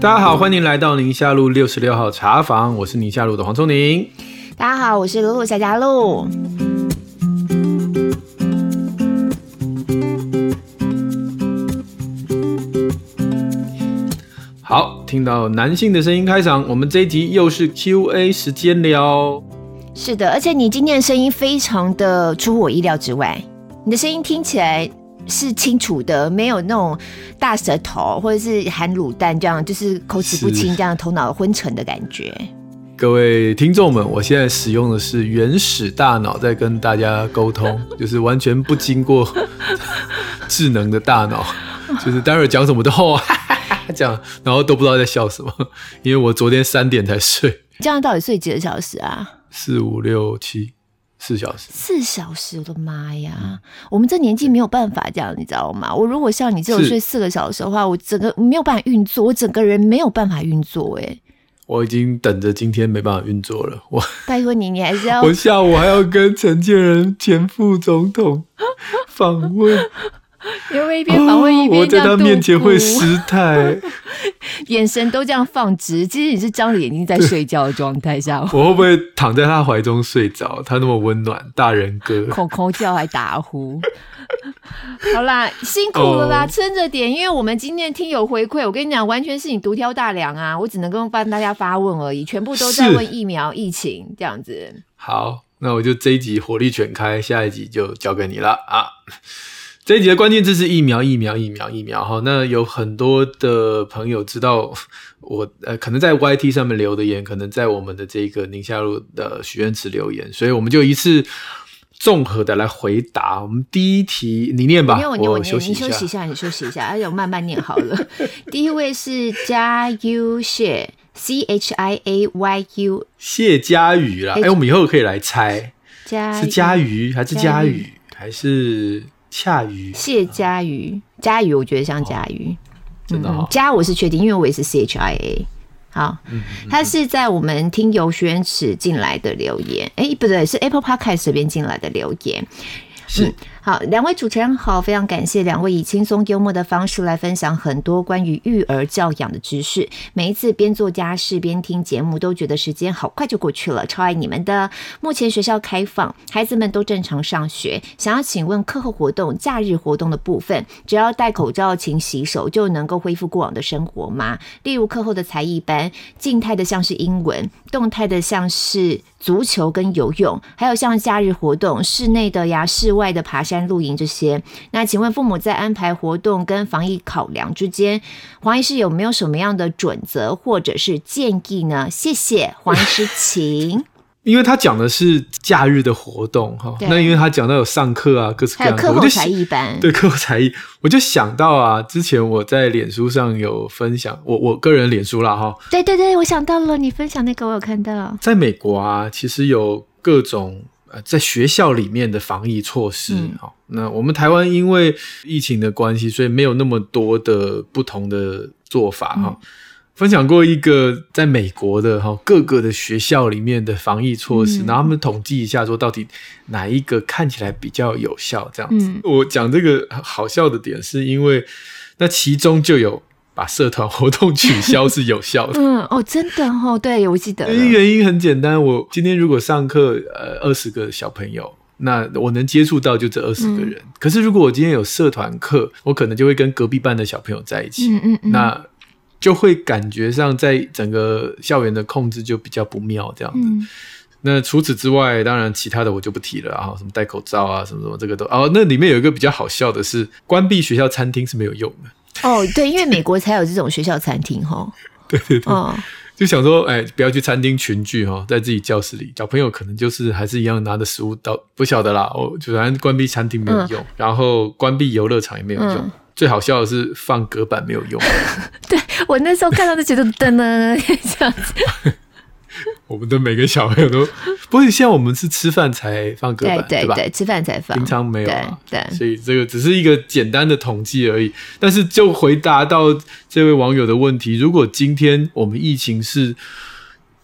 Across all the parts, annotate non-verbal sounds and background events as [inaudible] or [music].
大家好，欢迎来到宁夏路六十六号茶房，我是宁夏路的黄聪宁。大家好，我是露露夏佳露。好，听到男性的声音开场，我们这一集又是 Q&A 时间了。是的，而且你今天的声音非常的出乎我意料之外，你的声音听起来。是清楚的，没有那种大舌头或者是含卤蛋这样，就是口齿不清这样，头脑昏沉的感觉。各位听众们，我现在使用的是原始大脑在跟大家沟通，[laughs] 就是完全不经过 [laughs] 智能的大脑，就是待会儿讲什么都哈哈哈讲，然后都不知道在笑什么，因为我昨天三点才睡。这样到底睡几个小时啊？四五六七。四小时，四小时，我的妈呀！嗯、我们这年纪没有办法这样，你知道吗？我如果像你这种睡四个小时的话，我整个没有办法运作，我整个人没有办法运作。哎，我已经等着今天没办法运作了。我拜托你，你还是要我下午还要跟陈建仁前副总统访问。[laughs] 因为一边访问一边、哦、[laughs] 我在他面前会失态，[laughs] 眼神都这样放直。其实你是张着眼睛在睡觉的状态下，我会不会躺在他怀中睡着？他那么温暖，大人哥，口口叫还打呼。好啦，辛苦了啦，撑、哦、着点。因为我们今天听友回馈，我跟你讲，完全是你独挑大梁啊！我只能够帮大家发问而已，全部都在问疫苗、疫情这样子。好，那我就这一集火力全开，下一集就交给你了啊。这一集的关键字是疫苗，疫苗，疫苗，疫苗。哈，那有很多的朋友知道我，呃，可能在 YT 上面留的言，可能在我们的这个宁夏路的许愿池留言，所以我们就一次综合的来回答。我们第一题，你念吧，我，念我，念我休息一下，你休息一下，你休息一下，而且我慢慢念好了。第一位是加 U 谢 C H I A Y U 谢佳瑜啦，哎、欸，我们以后可以来猜，是佳瑜还是佳宇还是？恰鱼，谢佳瑜，佳瑜，我觉得像佳瑜，哦，真的，哦，佳，嗯，我是确定，因为我也是 C H I A，好，嗯嗯，他是在我们听友许愿池进来的留言，哎，欸，不对，是 Apple Podcast 这边进来的留言，是。嗯好，两位主持人好，非常感谢两位以轻松幽默的方式来分享很多关于育儿教养的知识。每一次边做家事边听节目，都觉得时间好快就过去了，超爱你们的。目前学校开放，孩子们都正常上学。想要请问课后活动、假日活动的部分，只要戴口罩、勤洗手，就能够恢复过往的生活吗？例如课后的才艺班，静态的像是英文，动态的像是足球跟游泳，还有像假日活动，室内的呀、室外的爬山。露营这些，那请问父母在安排活动跟防疫考量之间，黄医师有没有什么样的准则或者是建议呢？谢谢黄医师，请。[laughs] 因为他讲的是假日的活动哈，那因为他讲到有上课啊，各式各样的，课后才艺班，[laughs] 对课后才艺，我就想到啊，之前我在脸书上有分享，我我个人脸书啦哈，对对对，我想到了你分享那个，我有看到，在美国啊，其实有各种。在学校里面的防疫措施，好、嗯，那我们台湾因为疫情的关系，所以没有那么多的不同的做法哈、嗯。分享过一个在美国的哈各个的学校里面的防疫措施，嗯、然后他们统计一下说到底哪一个看起来比较有效，这样子。嗯、我讲这个好笑的点是因为那其中就有。把社团活动取消是有效的。[laughs] 嗯哦，真的哦，对，我记得。原因很简单，我今天如果上课，呃，二十个小朋友，那我能接触到就这二十个人。嗯。可是如果我今天有社团课，我可能就会跟隔壁班的小朋友在一起。嗯嗯嗯。那就会感觉上在整个校园的控制就比较不妙，这样子。嗯。那除此之外，当然其他的我就不提了啊，什么戴口罩啊，什么什么，这个都哦。那里面有一个比较好笑的是，关闭学校餐厅是没有用的。哦，对，因为美国才有这种学校餐厅哈。[laughs] 对对对，哦，就想说，哎，不要去餐厅群聚哈，在自己教室里，小朋友可能就是还是一样拿着食物到，不晓得啦。我，就反正关闭餐厅没有用，嗯、然后关闭游乐场也没有用，嗯、最好笑的是放隔板没有用。[laughs] 对，我那时候看到就觉得噔噔 [laughs] 这样子。[laughs] 我们的每个小朋友都，不过现在我们是吃饭才放歌板，对对对？吃饭才放，平常没有啊。对，对，所以这个只是一个简单的统计而已。但是就回答到这位网友的问题，如果今天我们疫情是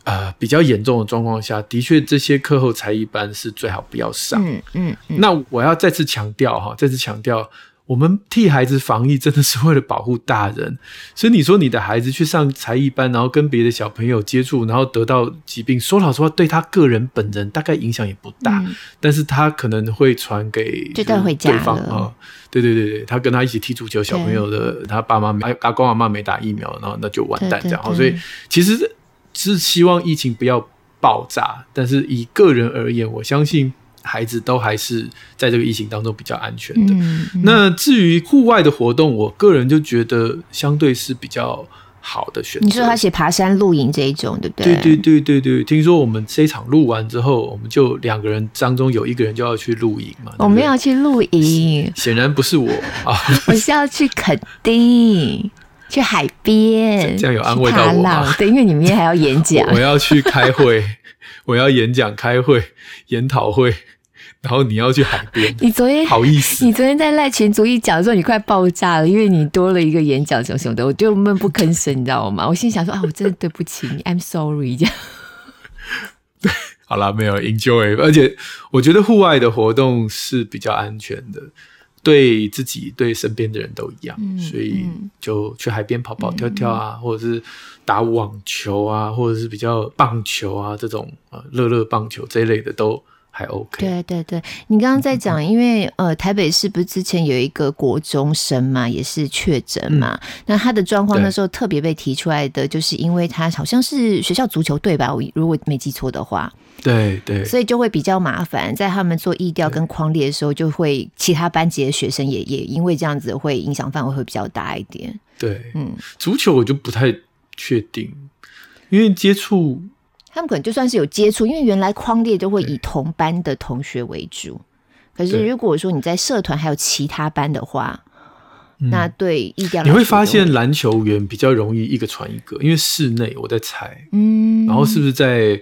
呃比较严重的状况下，的确这些课后才艺班是最好不要上。嗯嗯，嗯。那我要再次强调哈，再次强调。我们替孩子防疫，真的是为了保护大人。[laughs] 所以你说你的孩子去上才艺班，然后跟别的小朋友接触，然后得到疾病，说老实话，对他个人本人大概影响也不大，嗯、但是他可能会传给就带回家了。哦，对对对对，他跟他一起踢足球小朋友的，他爸妈没阿公阿妈没打疫苗，然后那就完蛋这样。对对对，所以其实是希望疫情不要爆炸，但是以个人而言，我相信。孩子都还是在这个疫情当中比较安全的。嗯嗯、那至于户外的活动，我个人就觉得相对是比较好的选择。你说他写爬山、露营这一种，对不对？对对对对对。听说我们这一场录完之后，我们就两个人当中有一个人就要去露营嘛。我们要去露营，显然不是我 [laughs] 啊。我是要去垦丁，去海边，这样有安慰到我吗？对，因为你明天还要演讲，[laughs] 我要去开会。[laughs] 我要演讲、开会、研讨会，然后你要去海边。你昨天好意思？你昨天在赖群组一讲的时候，你快爆炸了，因为你多了一个演讲什么什么的，我就闷不吭声，你知道吗？我心想说啊，我真的对不起你，I'm sorry。这样。对，[laughs] 好了，没有 enjoy，而且我觉得户外的活动是比较安全的。对自己、对身边的人都一样，嗯、所以就去海边跑跑跳跳啊，嗯、或者是打网球啊，或者是比较棒球啊这种啊，乐乐棒球这一类的都还 OK。对对对，你刚刚在讲，嗯、因为呃，台北市不是之前有一个国中生嘛，也是确诊嘛，嗯、那他的状况那时候特别被提出来的，就是因为他好像是学校足球队吧，我如果没记错的话。对对，所以就会比较麻烦，在他们做疫调跟框列的时候，就会其他班级的学生也也因为这样子会影响范围会比较大一点。对，嗯，足球我就不太确定，因为接触他们可能就算是有接触，因为原来框列都会以同班的同学为主，可是如果说你在社团还有其他班的话。那对，你会发现篮球员比较容易一个传一个，因为室内我在猜，嗯，然后是不是在？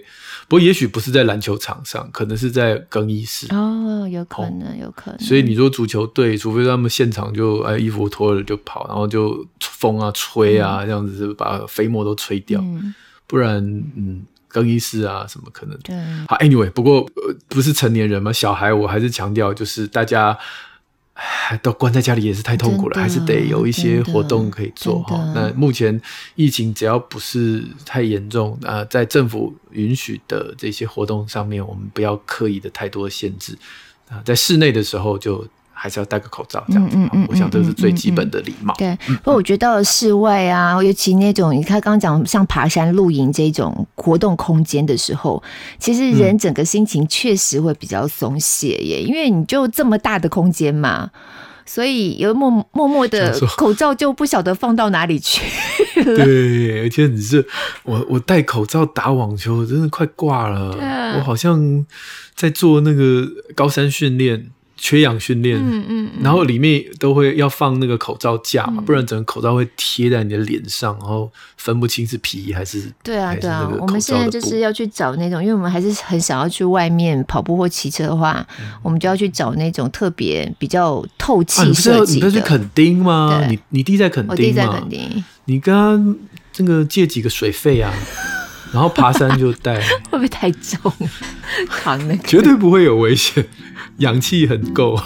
不过也许不是在篮球场上，可能是在更衣室。哦，有可能，哦、有可能。所以你说足球队，除非他们现场就哎衣服脱了就跑，然后就风啊吹啊、嗯、这样子就把飞沫都吹掉，嗯、不然嗯更衣室啊什么可能对。好，anyway，不过不是成年人嘛，小孩我还是强调就是大家。都关在家里也是太痛苦了，还是得有一些活动可以做哈。那目前疫情只要不是太严重啊、呃，在政府允许的这些活动上面，我们不要刻意的太多的限制啊、呃，在室内的时候就。还是要戴个口罩，这样子。嗯嗯，嗯，我想这是最基本的礼貌。对，不过我觉得到了室外啊，尤其那种你看刚刚讲像爬山、露营这种活动空间的时候，其实人整个心情确实会比较松懈耶，因为你就这么大的空间嘛，所以有默默默的口罩就不晓得放到哪里去。[laughs] 对，而且你是我，我戴口罩打网球，真的快挂了。啊、我好像在做那个高山训练。缺氧训练，嗯嗯，然后里面都会要放那个口罩架嘛，嗯、不然整个口罩会贴在你的脸上，然后分不清是皮还是对啊对啊。我们现在就是要去找那种，因为我们还是很想要去外面跑步或骑车的话，嗯、我们就要去找那种特别比较透气设计的。啊、你不是垦丁吗？你你弟在垦丁吗？我弟在垦丁。你跟他这个借几个水费啊？[laughs] 然后爬山就带，会不会太重？扛那个绝对不会有危险。氧气很够。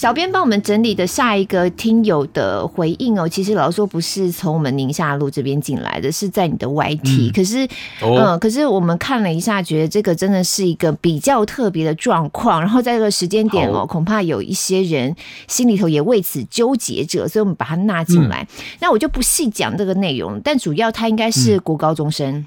小编帮我们整理的下一个听友的回应哦，其实老实说不是从我们宁夏路这边进来的，是在你的 YT。嗯、可是，哦、嗯，可是我们看了一下，觉得这个真的是一个比较特别的状况。然后在这个时间点哦，恐怕有一些人心里头也为此纠结着，所以我们把它纳进来。嗯、那我就不细讲这个内容，但主要他应该是国高中生。嗯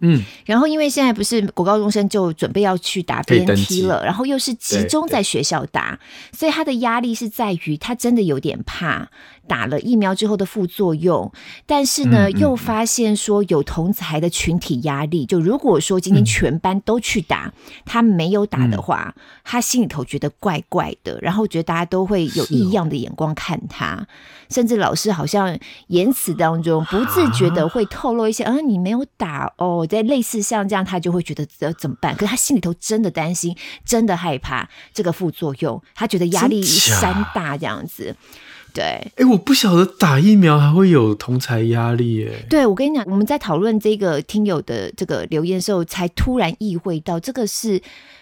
嗯，然后因为现在不是国高中生就准备要去打 BNT 了，然后又是集中在学校打，所以他的压力是在于他真的有点怕。打了疫苗之后的副作用，但是呢，又发现说有同才的群体压力。就如果说今天全班都去打，他没有打的话，他心里头觉得怪怪的，然后觉得大家都会有异样的眼光看他，甚至老师好像言辞当中不自觉的会透露一些，啊，你没有打哦，在类似像这样，他就会觉得呃怎么办？可是他心里头真的担心，真的害怕这个副作用，他觉得压力山大这样子。对，哎，我不晓得打疫苗还会有同才压力，哎，对，我跟你讲，我们在讨论这个听友的这个留言的时候，才突然意会到，这个是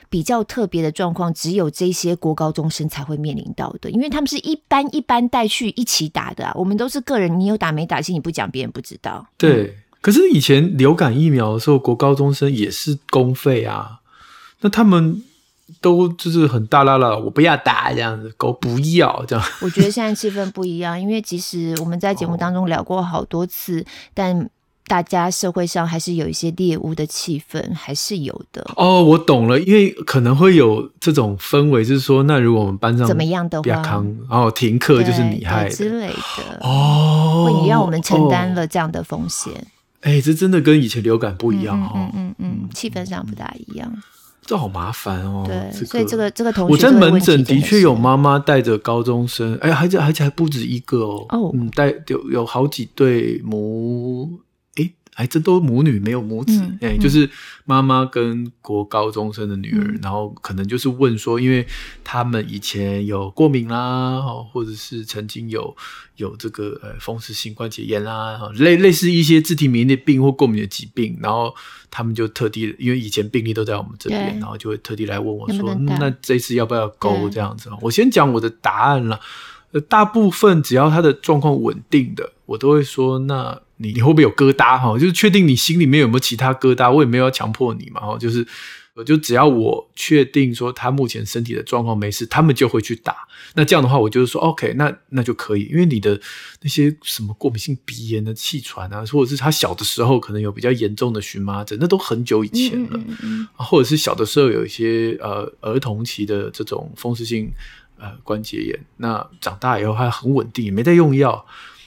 比较特别的状况，只有这些国高中生才会面临到的，因为他们是一般一般带去一起打的啊，我们都是个人，你有打没打，其实你不讲，别人不知道。对，嗯，可是以前流感疫苗的时候，国高中生也是公费啊，那他们。都就是很大啦啦，我不要打这样子，狗不要这样。[laughs] 我觉得现在气氛不一样，因为其实我们在节目当中聊过好多次，哦、[laughs] 但大家社会上还是有一些猎物的气氛，还是有的。哦，我懂了，因为可能会有这种氛围，就是说，那如果我们班上怎么样的话，然后停课就是你害之类的哦，会你让我们承担了这样的风险。哎、哦欸，这真的跟以前流感不一样哦，嗯嗯嗯，气、嗯嗯、氛上不大一样。这好麻烦哦。对，这个、所以这个这个同学，我在门诊的确有妈妈带着高中生，哎，而且而且还不止一个哦。哦，嗯，带有有好几对母。还真都母女没有母子，哎、就是妈妈跟国高中生的女儿、嗯，然后可能就是问说，因为他们以前有过敏啦，或者是曾经有有这个呃风湿性关节炎啦，类类似一些自体免疫的病或过敏的疾病，然后他们就特地，因为以前病例都在我们这边，然后就会特地来问我说，能能嗯、那这次要不要勾这样子？我先讲我的答案啦，大部分只要他的状况稳定的，我都会说那。你你会不会有疙瘩哈？就是确定你心里面有没有其他疙瘩，我也没有要强迫你嘛哈。就是我，就只要我确定说他目前身体的状况没事，他们就会去打。那这样的话，我就是说 OK，那那就可以，因为你的那些什么过敏性鼻炎的气喘啊，或者是他小的时候可能有比较严重的荨麻疹，那都很久以前了。嗯嗯嗯，或者是小的时候有一些呃儿童期的这种风湿性呃关节炎，那长大以后还很稳定，也没在用药。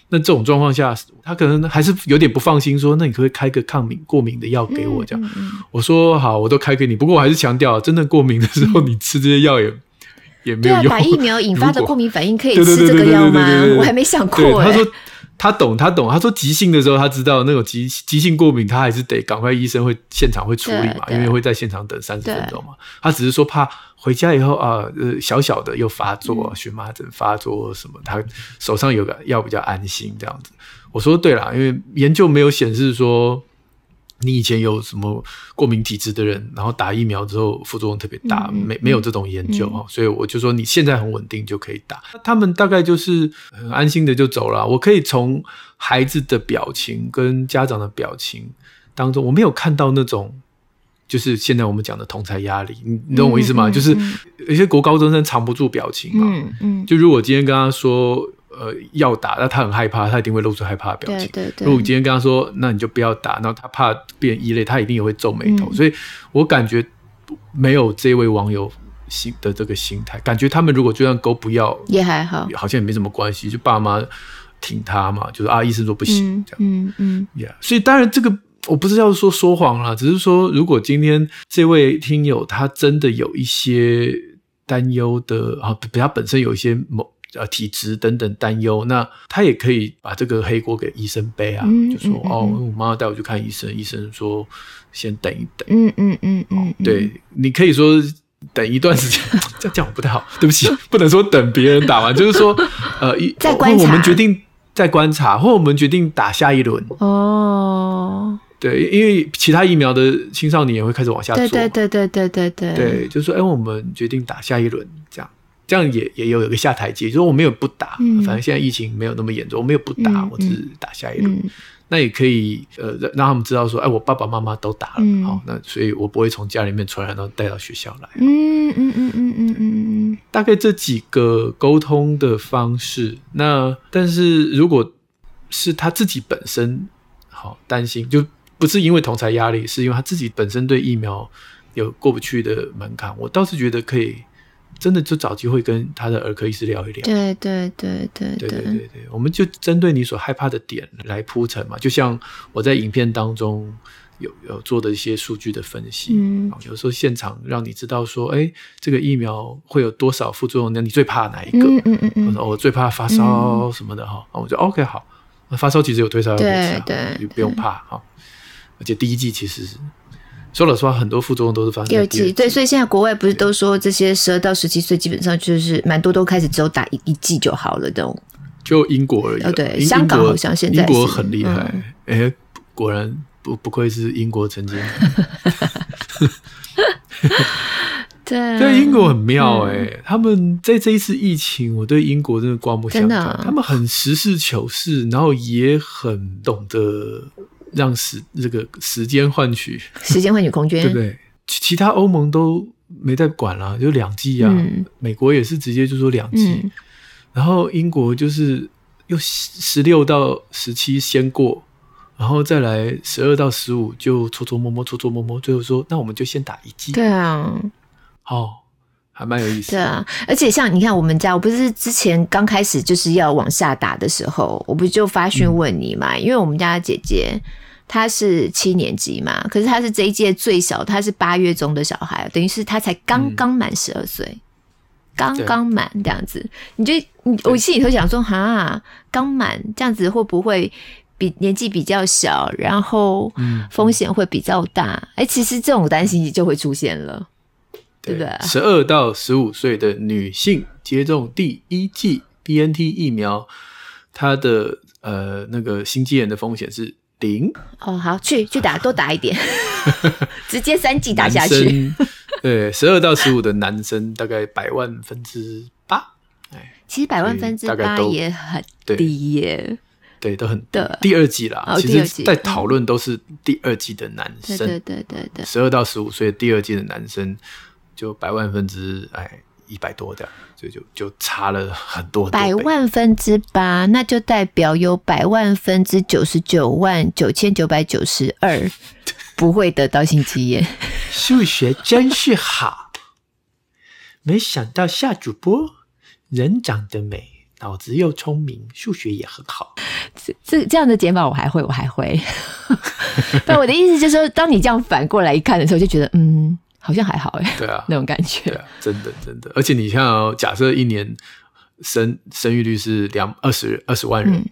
那这种状况下，他可能还是有点不放心，说：“那你可不可以开个抗敏过敏的药给我？”这样、我说：“好，我都开给你。不过我还是强调，真的过敏的时候，你吃这些药也、嗯、也没有用。打疫苗引发的过敏反应可以吃这个药吗？[laughs] 我还没想过。他说。他懂，他懂。他说急性的时候，他知道那种急急性过敏，他还是得赶快，医生会现场会处理嘛，因为会在现场等三十分钟嘛。他只是说怕回家以后啊，呃，小小的又发作，荨麻疹发作什么，他手上有个药比较安心这样子。我说对啦，因为研究没有显示说。你以前有什么过敏体质的人，然后打疫苗之后副作用特别大，嗯、没没有这种研究哈、嗯，所以我就说你现在很稳定就可以打。他们大概就是很安心的就走了。我可以从孩子的表情跟家长的表情当中，我没有看到那种就是现在我们讲的同才压力，你你懂我意思吗？嗯、就是有些国高中生藏不住表情嘛，嗯嗯，就如果今天跟他说。呃，要打，那他很害怕，他一定会露出害怕的表情。对对对。如果你今天跟他说，那你就不要打，然后他怕变异类，他一定也会皱眉头。嗯。所以我感觉没有这位网友心的这个心态，感觉他们如果就算勾不要，也还好，好像也没什么关系，就爸妈挺他嘛，就是啊，医生说不行，这样，嗯嗯，Yeah。所以当然这个我不是要说说谎啦，只是说如果今天这位听友他真的有一些担忧的啊，比他本身有一些某。呃，体质等等担忧，那他也可以把这个黑锅给医生背啊，嗯、就说、嗯、哦，我妈妈带我去看医生，医生说先等一等，嗯嗯嗯嗯，对，你可以说等一段时间，[laughs] 这样讲不太好，对不起，不能说等别人打完，就是说呃，再 [laughs] 观察，或我们决定再观察，或我们决定打下一轮哦，对，因为其他疫苗的青少年也会开始往下做，对对对对对对对，对，就是说哎，我们决定打下一轮这样。也也有一个下台阶，就是我没有不打，嗯，反正现在疫情没有那么严重，我没有不打，嗯，我只是打下一轮，嗯。那也可以呃让让他们知道说，哎，我爸爸妈妈都打了，好，那所以我不会从家里面传染到带到学校来。嗯嗯嗯嗯嗯嗯嗯，大概这几个沟通的方式。那但是如果是他自己本身好担心，就不是因为同才压力，是因为他自己本身对疫苗有过不去的门槛，我倒是觉得可以。真的就找机会跟他的儿科医师聊一聊。对对对对对对对对，我们就针对你所害怕的点来铺陈嘛。就像我在影片当中有有做的一些数据的分析，嗯，有时候现场让你知道说，哎，这个疫苗会有多少副作用？那你最怕哪一个？嗯嗯嗯嗯。我说我最怕发烧什么的哈，嗯，我就 OK 好，那发烧其实有退烧药可以吃，对，就不用怕哈。而且第一季其实是。说老实话，很多副作用都是发生第二剂。对，所以现在国外不是都说这些十二到十七岁基本上就是蛮多都开始只有打一一剂就好了，这种。就英国而已。哦，对，香港好像现在英国很厉害。哎、嗯，果然不不愧是英国曾经。[laughs] 对，对，英国很妙哎、欸，嗯、他们在这一次疫情，我对英国真的刮目相看。啊、他们很实事求是，然后也很懂得让时这个时间换取时间换取空间，对不对？其他欧盟都没在管了，就两季啊。嗯、美国也是直接就说两季，嗯、然后英国就是又十六到十七先过，然后再来十二到十五就搓搓摸摸，搓搓摸摸，最后说那我们就先打一季。对啊。哦，还蛮有意思。对啊，而且像你看，我们家我不是之前刚开始就是要往下打的时候，我不就发讯问你嘛？嗯、因为我们家的姐姐她是七年级嘛，可是她是这一届最小，她是八月中的小孩，等于是她才刚刚满十二岁，刚刚满这样子。你就你我心里头想说，哈，刚满这样子会不会比年纪比较小，然后风险会比较大？哎、嗯，其实这种担心就会出现了。对，十二到十五岁的女性接种第一剂 BNT 疫苗，它的呃那个心肌炎的风险是零。哦，好，去去打，多打一点，[laughs] 直接三剂打下去。对，十二到十五的男生大概百万分之八。哎，其实百万分之八也很低耶。对，都很低。第二季啦，其实在讨论都是第二季的男生。对对对对，十二到十五岁第二季的男生。就百万分之哎一百多这样，所以就就差了很多，多。百万分之八，那就代表有百万分之九十九万九千九百九十二不会得到心肌炎。[laughs] 数学真是好，没想到夏主播人长得美，脑子又聪明，数学也很好。这这这样的解法我还会，我还会。[laughs] 但我的意思就是说，当你这样反过来一看的时候，就觉得嗯。好像还好哎，对啊，[laughs] 那种感觉，对啊，真的真的，而且你像、哦、假设一年生生育率是两二十二十万人，嗯、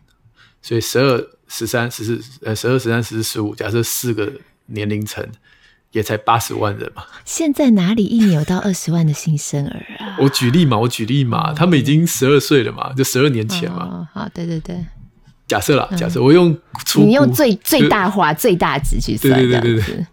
所以十二十三十四呃十二十三十四十五，假设四个年龄层也才八十万人嘛。现在哪里一年有到二十万的新生儿啊？[laughs] 我举例嘛，我举例嘛，嗯、他们已经十二岁了嘛，就十二年前嘛。哦、好，对对对，假设啦，假设我用你用最最大化最大值去算，对对对对对。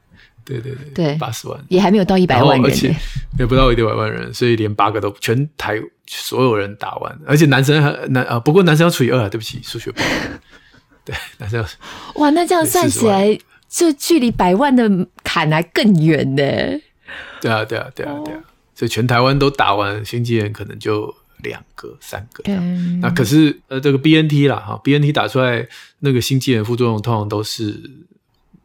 对对对，八十万也还没有到一百万人，而且也不到一百万人，所以连八个都全台所有人打完，而且男生还男啊，不过男生要除以二啊，对不起，数学不好。[laughs] 对，男生要 [laughs] 哇，那这样算起来，这距离百万的坎还更远呢。对啊，对啊，对啊，对啊，所以全台湾都打完，心肌炎可能就两个、三个。嗯，那可是呃，这个 BNT 啦，哈，BNT 打出来那个心肌炎副作用通常都是。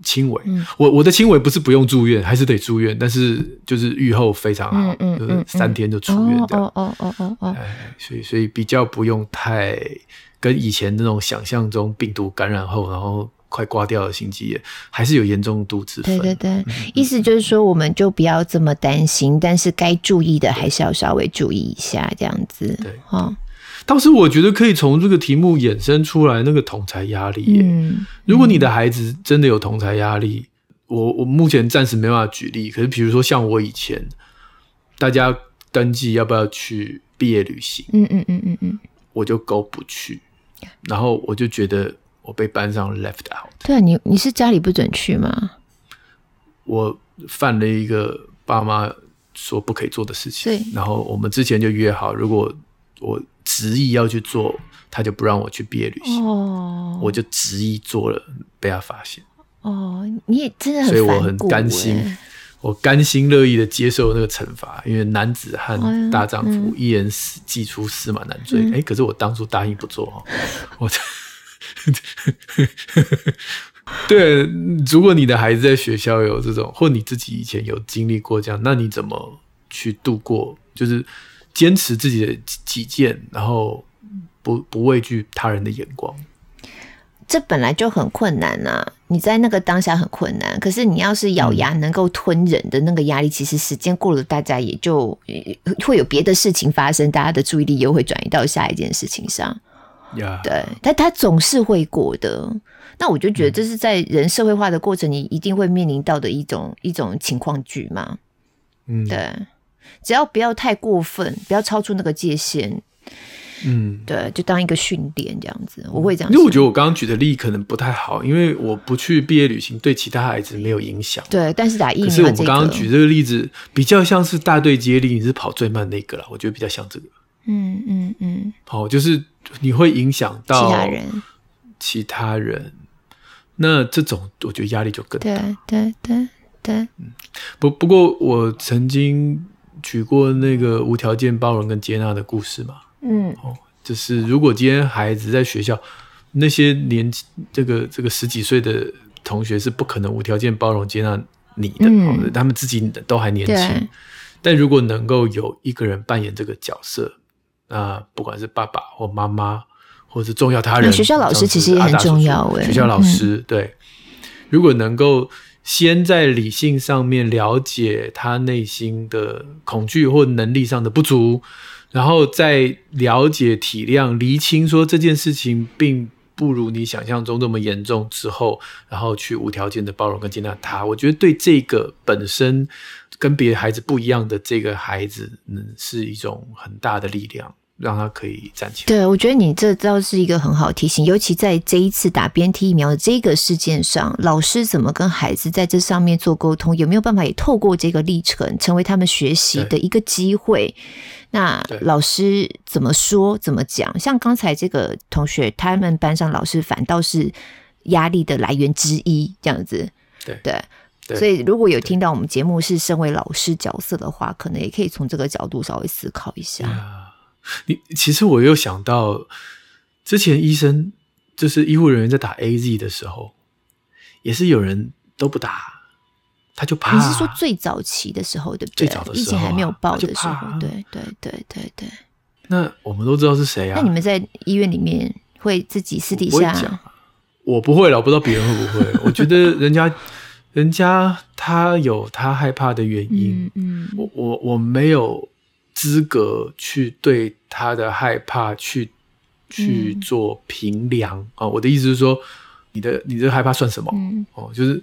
轻微，嗯、我我的轻微不是不用住院，还是得住院，但是就是愈后非常好，嗯嗯、就是三天就出院掉。哦哦哦哦哦，哎，所以所以比较不用太跟以前那种想象中病毒感染后然后快挂掉的心肌炎，还是有严重度之分。对对对，嗯、意思就是说，我们就不要这么担心，但是该注意的还是要稍微注意一下，这样子。对，哦当时我觉得可以从这个题目衍生出来那个同才压力。嗯，嗯，如果你的孩子真的有同才压力，我我目前暂时没办法举例。可是比如说像我以前，大家登记要不要去毕业旅行，嗯嗯嗯嗯嗯，我就勾不去，然后我就觉得我被班上 left out。对啊，你你是家里不准去吗？我犯了一个爸妈说不可以做的事情。对，然后我们之前就约好，如果我执意要去做，他就不让我去毕业旅行。哦，我就执意做了，被他发现。哦，你也真的很，所以我很甘心，我甘心乐意的接受那个惩罚，因为男子汉大丈夫，一人死既出驷马难追。哎、嗯欸，可是我当初答应不做哦，我。[laughs] 对，如果你的孩子在学校有这种，或你自己以前有经历过这样，那你怎么去度过？就是。坚持自己的己见，然后不不畏惧他人的眼光，这本来就很困难呐、啊。你在那个当下很困难，可是你要是咬牙能够吞忍的那个压力，嗯、其实时间过了，大家也就会有别的事情发生，大家的注意力又会转移到下一件事情上。对，但他总是会过的。那我就觉得这是在人社会化的过程，你一定会面临到的一种一种情况剧嘛。嗯，对。只要不要太过分，不要超出那个界限，嗯，对，就当一个训练这样子，我会这样。因为我觉得我刚刚举的例可能不太好，因为我不去毕业旅行对其他孩子没有影响。对，但是打疫苗，可是我们刚刚举这个例子比较像是大队接力，你是跑最慢那个了，我觉得比较像这个。嗯嗯嗯。好、哦，就是你会影响到其他人，其他人，那这种我觉得压力就更大。对对对对。嗯，不不过我曾经举过那个无条件包容跟接纳的故事嘛。嗯，哦，就是如果今天孩子在学校，那些年这个这个十几岁的同学是不可能无条件包容接纳你的，嗯哦，他们自己都还年轻。但如果能够有一个人扮演这个角色，那不管是爸爸或妈妈，或是重要他人，学校老师其实也很重要。学校老师，嗯，对，如果能够先在理性上面了解他内心的恐惧或能力上的不足。然后再了解、体谅、厘清，说这件事情并不如你想象中那么严重之后，然后去无条件的包容跟接纳他。我觉得对这个本身跟别的孩子不一样的这个孩子，嗯，是一种很大的力量。让他可以站起来。对，我觉得你这倒是一个很好提醒，尤其在这一次打 BNT 疫苗的这个事件上，老师怎么跟孩子在这上面做沟通，有没有办法也透过这个历程，成为他们学习的一个机会？那老师怎么说怎么讲？像刚才这个同学，他们班上老师反倒是压力的来源之一，这样子。对对，对，所以如果有听到我们节目是身为老师角色的话，可能也可以从这个角度稍微思考一下。你其实我又想到，之前医生就是医护人员在打 AZ 的时候，也是有人都不打，他就怕。你是说最早期的时候，对不对？最早的时候，疫情还没有爆的时候，啊、对对对对对。那我们都知道是谁啊？那你们在医院里面会自己私底下？我，我不会了，我不知道别人会不会。我觉得人家，人家他有他害怕的原因。嗯，嗯我我我没有。资格去对他的害怕去去做评量啊、嗯哦！我的意思是说，你的你的害怕算什么？嗯、哦，就是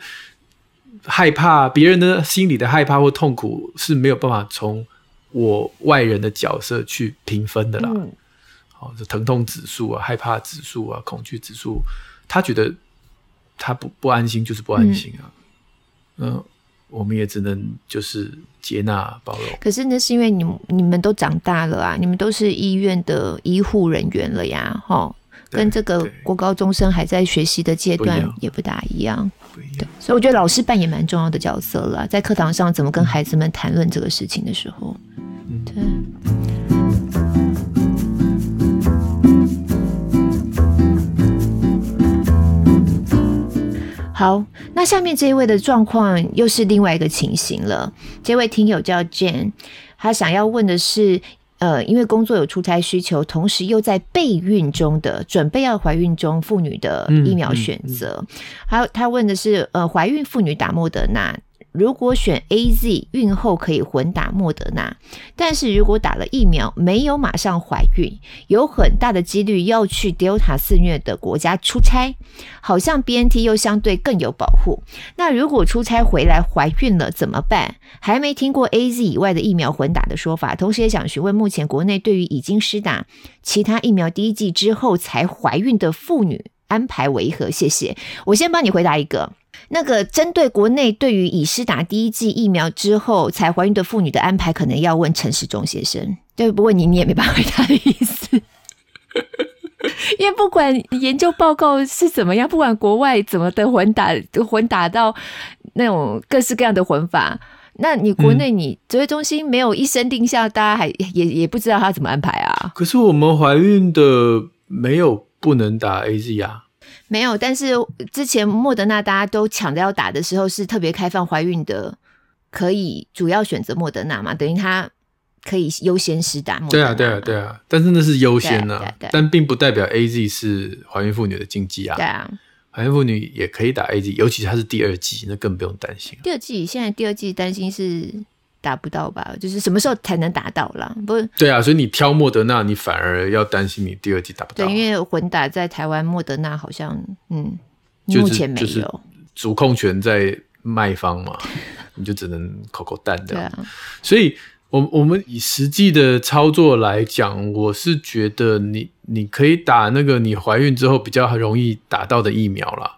害怕别人的心里的害怕或痛苦是没有办法从我外人的角色去评分的啦。嗯、哦，这疼痛指数啊，害怕指数啊，恐惧指数，他觉得他不不安心就是不安心啊。嗯。嗯我们也只能就是接纳包容。可是那是因为你你们都长大了啊，你们都是医院的医护人员了呀，哈，跟这个国高中生还在学习的阶段也不大一样。不一样。对，所以我觉得老师扮演蛮重要的角色了，在课堂上怎么跟孩子们谈论这个事情的时候，嗯、对。好，那下面这一位的状况又是另外一个情形了。这位听友叫 Jane，他想要问的是，呃，因为工作有出差需求，同时又在备孕中的准备要怀孕中妇女的疫苗选择。还有、嗯嗯嗯、他问的是，呃，怀孕妇女打莫德纳。如果选 AZ，孕后可以混打莫德纳，但是如果打了疫苗没有马上怀孕，有很大的几率要去 Delta 肆虐的国家出差，好像 BNT 又相对更有保护。那如果出差回来怀孕了怎么办？还没听过 AZ 以外的疫苗混打的说法，同时也想询问，目前国内对于已经施打其他疫苗第一剂之后才怀孕的妇女安排为何？谢谢。我先帮你回答一个。那个针对国内对于已施打第一剂疫苗之后才怀孕的妇女的安排，可能要问陈时中先生。对，不问你你也没办法回答的意思，[laughs] 因为不管研究报告是怎么样，不管国外怎么的混打，混打到那种各式各样的混法，那你国内你指挥中心没有一声定下，大家还也也不知道他怎么安排啊。可是我们怀孕的没有不能打 AZ 啊。没有，但是之前莫德纳大家都抢着要打的时候，是特别开放怀孕的，可以主要选择莫德纳嘛？等于他可以优先施打莫德纳。对啊，对啊，对啊，但是那是优先呢、啊，但并不代表 AZ 是怀孕妇女的禁忌啊。对啊，怀孕妇女也可以打 AZ，尤其是它是第二季，那更不用担心。第二季现在第二季担心是。达不到吧？就是什么时候才能达到啦？不是？对啊，所以你挑莫德纳，你反而要担心你第二季达不到。对，因为混打在台湾，莫德纳好像嗯，目前没有。就是、主控权在卖方嘛，[laughs] 你就只能口口淡的。对啊，所以我我们以实际的操作来讲，我是觉得你你可以打那个你怀孕之后比较容易打到的疫苗啦。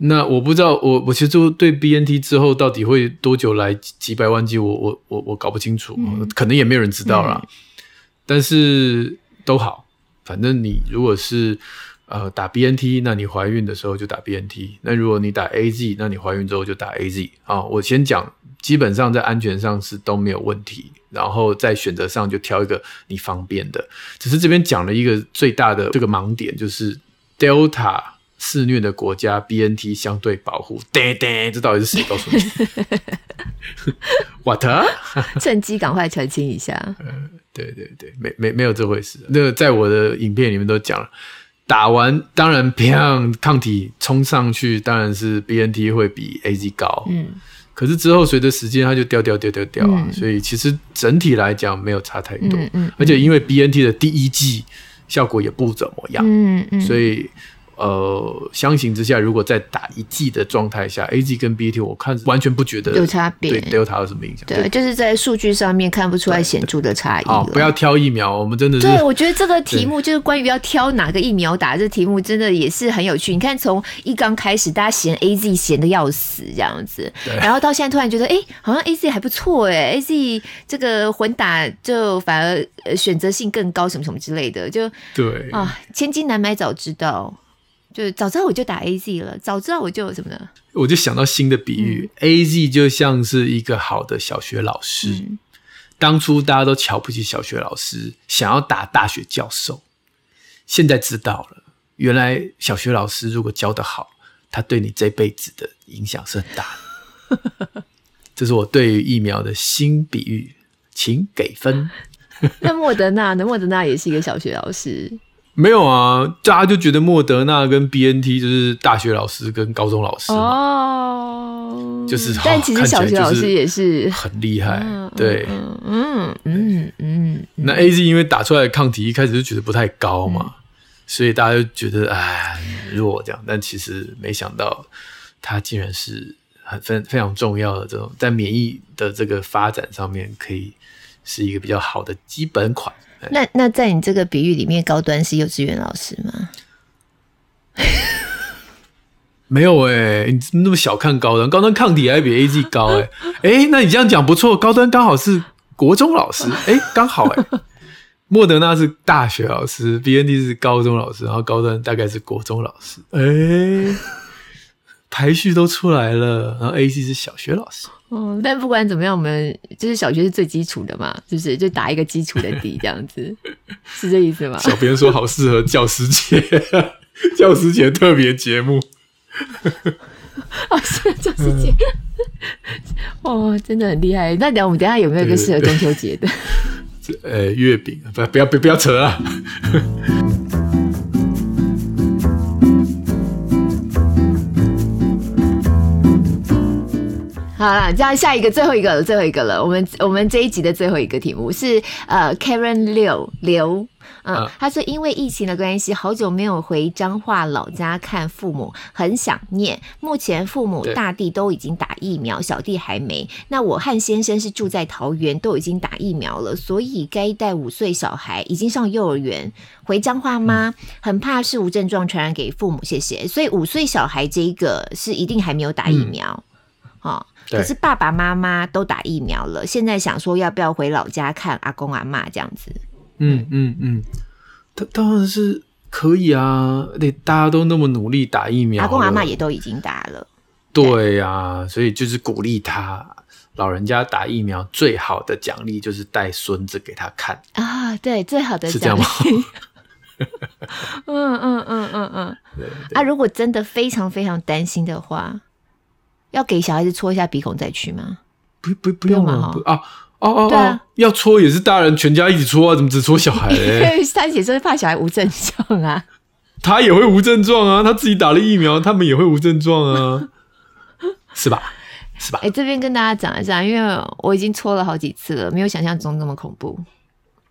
那我不知道，我我其实就对 BNT 之后到底会多久来几百万剂，我我我我搞不清楚，嗯、可能也没有人知道啦。嗯、但是都好，反正你如果是呃打 BNT，那你怀孕的时候就打 BNT；那如果你打 AZ，那你怀孕之后就打 AZ。啊，我先讲，基本上在安全上是都没有问题，然后在选择上就挑一个你方便的。只是这边讲了一个最大的这个盲点，就是 Delta。肆虐的国家，BNT 相对保护，对对，这到底是谁告诉你？[laughs] What？趁机赶快澄清一下。嗯，[laughs] 对对对，没没没有这回事。那个在我的影片里面都讲了，打完当然砰，抗体冲上去，当然是 BNT 会比 AZ 高。嗯，可是之后随着时间，它就掉掉掉掉掉啊。嗯、所以其实整体来讲没有差太多。嗯，嗯，而且因为 BNT 的第一季效果也不怎么样。嗯嗯，所以。呃，相形之下，如果在打一剂的状态下，A Z 跟 B T，我看完全不觉得有差别，对 Delta 有什么影响？对，就是在数据上面看不出来显著的差异。好，不要挑疫苗，我们真的是。对，我觉得这个题目就是关于要挑哪个疫苗打，这题目真的也是很有趣。你看，从一刚开始，大家嫌 A Z 嫌的要死这样子，然后到现在突然觉得，哎，好像 A Z 还不错，哎，A Z 这个混打就反而选择性更高，什么什么之类的，就对啊，千金难买早知道。就早知道我就打 AZ 了，早知道我就什么呢？我就想到新的比喻，嗯，AZ 就像是一个好的小学老师。嗯，当初大家都瞧不起小学老师，想要打大学教授。现在知道了，原来小学老师如果教得好，他对你这辈子的影响是很大的。[laughs] 这是我对于疫苗的新比喻，请给分。[laughs] 那莫德纳呢？莫德纳也是一个小学老师。没有啊，大家就觉得莫德纳跟 BNT 就是大学老师跟高中老师哦，就是，但其实小学老师也是。很厉害，对，嗯嗯嗯嗯。那 AZ 因为打出来的抗体一开始就觉得不太高嘛，嗯、所以大家就觉得哎弱这样，但其实没想到它竟然是很非非常重要的这种在免疫的这个发展上面可以是一个比较好的基本款。那那在你这个比喻里面，高端是幼稚园老师吗？没有哎、欸，你那么小看高端，高端抗体还比 A G 高哎、欸，哎、欸，那你这样讲不错，高端刚好是国中老师，哎、欸，刚好哎、欸，[laughs] 莫德纳是大学老师，B N D 是高中老师，然后高端大概是国中老师，哎、欸，排序都出来了，然后 A C 是小学老师。嗯，但不管怎么样，我们就是小学是最基础的嘛，是不是？就打一个基础的底，[laughs] 这样子，是这意思吗？小编说好适合教师节，[laughs] 教师节特别节目，好适合教师节，[laughs] 哦，真的很厉害。那等下我们等下有没有一个适合中秋节的？呃，月饼，不，不要，不，不要扯啊。好了，这样下一个最后一个了，最后一个了。我们我们这一集的最后一个题目是呃，Karen 六刘，嗯，啊、他说因为疫情的关系，好久没有回彰化老家看父母，很想念。目前父母大弟都已经打疫苗，小弟还没。那我和先生是住在桃园，都已经打疫苗了，所以该带五岁小孩已经上幼儿园回彰化吗？嗯、很怕是无症状传染给父母，谢谢。所以五岁小孩这一个是一定还没有打疫苗，好、嗯。可是爸爸妈妈都打疫苗了，现在想说要不要回老家看阿公阿妈这样子？嗯嗯嗯，当、嗯、当然是可以啊！得大家都那么努力打疫苗，阿公阿妈也都已经打了。对呀、啊，所以就是鼓励他，老人家打疫苗最好的奖励就是带孙子给他看啊！对，最好的奖励。是这样吗？[laughs] 嗯嗯嗯嗯嗯。对对对啊，如果真的非常非常担心的话。要给小孩子戳一下鼻孔再去吗？不不不用啊！啊哦哦哦！要戳也是大人全家一起戳啊，怎么只戳小孩？因 [laughs] 为三姐说怕小孩无症状啊，他也会无症状啊，他自己打了疫苗，他们也会无症状啊，[laughs] 是吧？是吧？哎，这边跟大家讲一下，因为我已经戳了好几次了，没有想象中那么恐怖。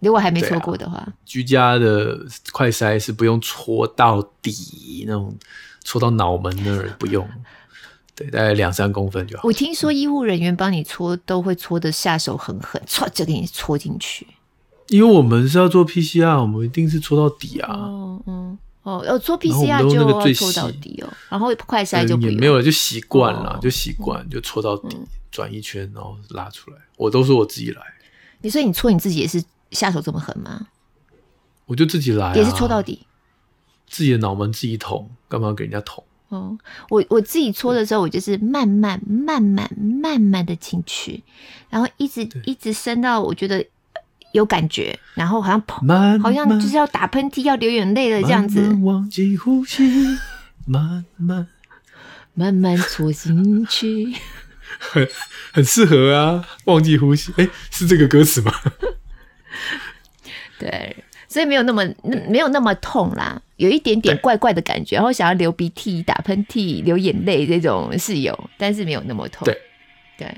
如果还没戳过的话，居家的快筛是不用戳到底那种，戳到脑门那儿不用。对，大概两三公分就好。我听说医护人员帮你搓都会搓的下手很狠，唰就给你搓进去。因为我们是要做 PCR，我们一定是搓到底啊。哦，嗯，哦，要做 PCR 就要搓到底哦。然后快筛就也没有了，就习惯了，就习惯就搓到底，转一圈然后拉出来。我都是我自己来。你说你搓你自己也是下手这么狠吗？我就自己来，也是搓到底。自己的脑门自己捅，干嘛要给人家捅？哦，我我自己搓的时候，我就是慢慢、慢慢、慢慢的进去，然后一直一直伸到我觉得有感觉，然后好像砰，好像就是要打喷嚏、要流眼泪了这样子。忘记呼吸，慢慢慢慢搓进去，很很适合啊！忘记呼吸，哎，是这个歌词吗？[laughs] 对。所以没有那么没有那么痛啦，有一点点怪怪的感觉，然后想要流鼻涕、打喷嚏、流眼泪这种是有，但是没有那么痛。对对，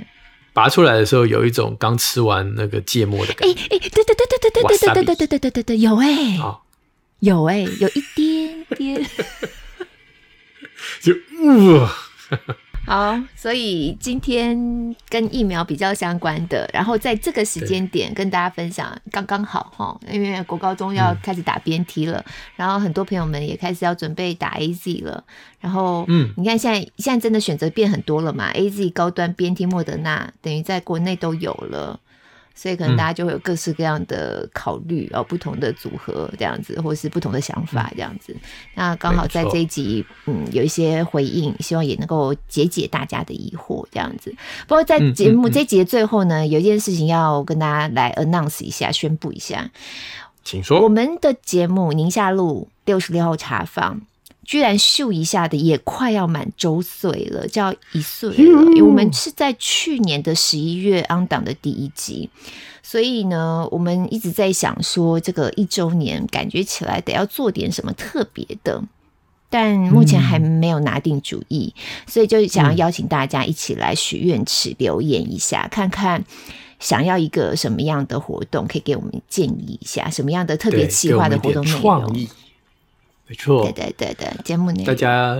拔出来的时候有一种刚吃完那个芥末的感觉。哎哎，对对对对对对对对对对对对对对，有哎，有哎，有一点点，就哇。好，所以今天跟疫苗比较相关的，然后在这个时间点跟大家分享，刚刚好哈，因为国高中要开始打 BNT 了，嗯、然后很多朋友们也开始要准备打 AZ 了，然后嗯，你看现在现在真的选择变很多了嘛，AZ 高端 BNT 莫德纳等于在国内都有了。所以可能大家就会有各式各样的考虑，然后、嗯、不同的组合这样子，或是不同的想法这样子。嗯、那刚好在这一集，嗯，有一些回应，希望也能够解解大家的疑惑这样子。不过在节目这一集的最后呢，有一件事情要跟大家来 announce 一下，宣布一下，请说。我们的节目宁夏路六十六号茶坊。居然秀一下的也快要满周岁了，就要一岁了。因为我们是在去年的十一月 on 档的第一集，所以呢，我们一直在想说，这个一周年感觉起来得要做点什么特别的，但目前还没有拿定主意，所以就想要邀请大家一起来许愿池留言一下，看看想要一个什么样的活动，可以给我们建议一下，什么样的特别企划的活动内容。没错，对对对对，节目内大家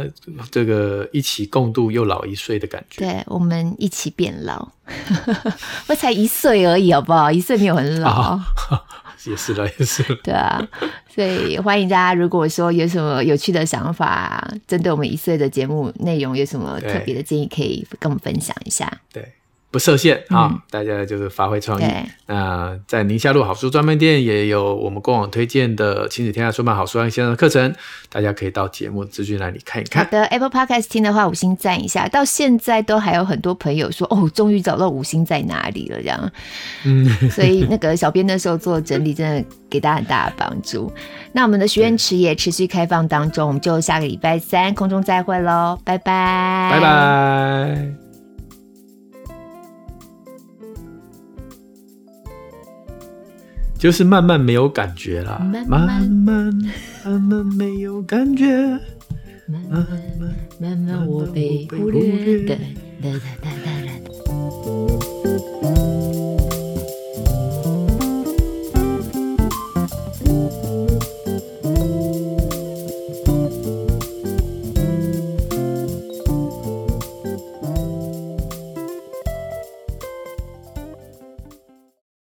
这个一起共度又老一岁的感觉，对，我们一起变老，[laughs] 我才一岁而已，好不好？一岁没有很老，[laughs] 哦、也是了，也是了，对啊，所以欢迎大家，如果说有什么有趣的想法，针对我们一岁的节目内容，有什么特别的建议，可以跟我们分享一下，对。不设限啊，嗯、大家就是发挥创意。那在宁夏路好书专卖店也有我们官网推荐的亲子天下出版好书线上的课程，大家可以到节目资讯栏里看一看。好的，Apple Podcast 听的话五星赞一下。到现在都还有很多朋友说哦，终于找到五星在哪里了这样。嗯，所以那个小编那时候做整理，真的给大家很大的帮助。那我们的许愿池也持续开放当中，我们就下个礼拜三空中再会喽，拜拜，拜拜。就是慢慢没有感觉啦，慢慢慢慢没有感觉，慢慢慢慢我被忽略。